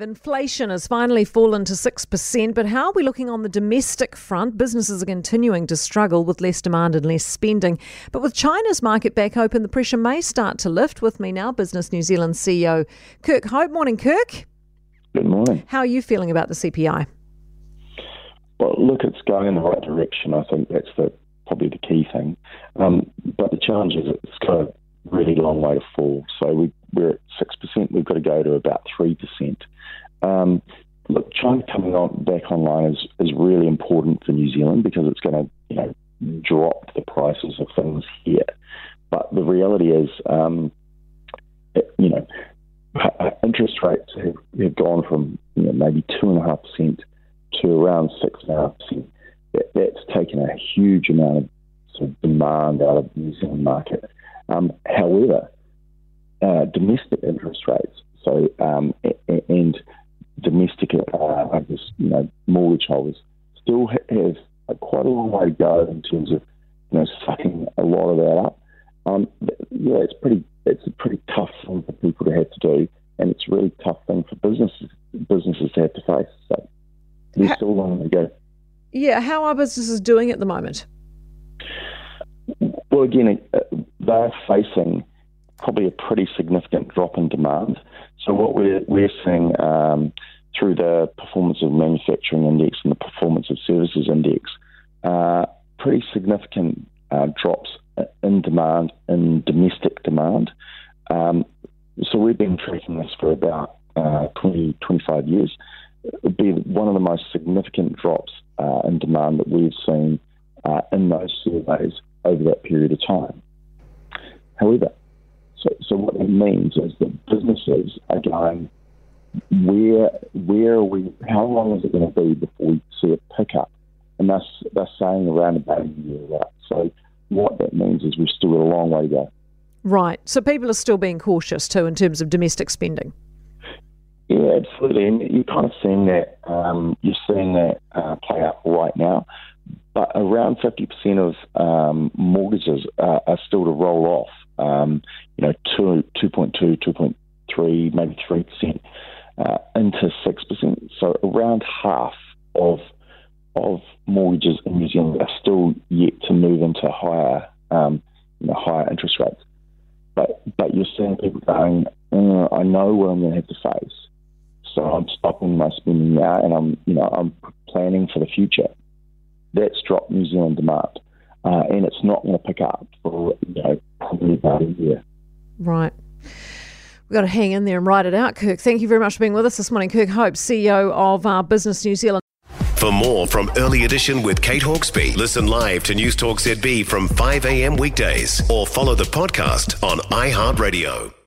Inflation has finally fallen to 6%, but how are we looking on the domestic front? Businesses are continuing to struggle with less demand and less spending. But with China's market back open, the pressure may start to lift. With me now, Business New Zealand CEO Kirk Hope. Morning, Kirk. Good morning. How are you feeling about the CPI? Well, look, it's going in the right direction. I think that's the, probably the key thing. Um, but the challenge is it's got a really long way to fall. So we, we're at 6%, we've got to go to about 3%. Um, look, China coming on back online is, is really important for New Zealand because it's going to, you know, drop the prices of things here. But the reality is, um, it, you know, interest rates have, have gone from you know, maybe two and a half percent to around six and a half percent. That, that's taken a huge amount of sort of demand out of the New Zealand market. Um, however, uh, domestic interest rates, so um, and domestic, uh, I guess, you know, mortgage holders still have quite a long way to go in terms of, you know, sucking a lot of that up. Um, yeah, it's pretty, it's a pretty tough thing for people to have to do, and it's a really tough thing for businesses businesses to have to face. So there's still a long way to go. Yeah, how are businesses doing at the moment? Well, again, uh, they're facing probably a pretty significant drop in demand. So what we're we're seeing um, through the performance of manufacturing index and the performance of services index, uh, pretty significant uh, drops in demand in domestic demand. Um, so we've been tracking this for about uh, 20, 25 years. It would be one of the most significant drops uh, in demand that we've seen uh, in those surveys over that period of time. However, so, so what it means is that businesses are going, where where are we? How long is it going to be before we see a pickup? And that's they're saying around about a year out. So what that means is we've still got a long way to go. Right. So people are still being cautious too in terms of domestic spending. Yeah, absolutely. And you're kind of seeing that. Um, you're seeing that uh, play out right now. But around 50% of um, mortgages uh, are still to roll off um, you know, 2, 2.2, 2.3, maybe 3% uh, into 6%. So around half of of mortgages in New Zealand are still yet to move into higher, um, you know, higher interest rates. But but you're seeing people going, uh, I know what I'm going to have to face, so I'm stopping my spending now, and I'm you know I'm planning for the future. That's dropped New Zealand demand, uh, and it's not going to pick up for you know probably about a year. Right. We've got to hang in there and write it out, Kirk. Thank you very much for being with us this morning. Kirk Hope, CEO of uh, Business New Zealand. For more from Early Edition with Kate Hawkesby, listen live to News Talk ZB from 5 a.m. weekdays or follow the podcast on iHeartRadio.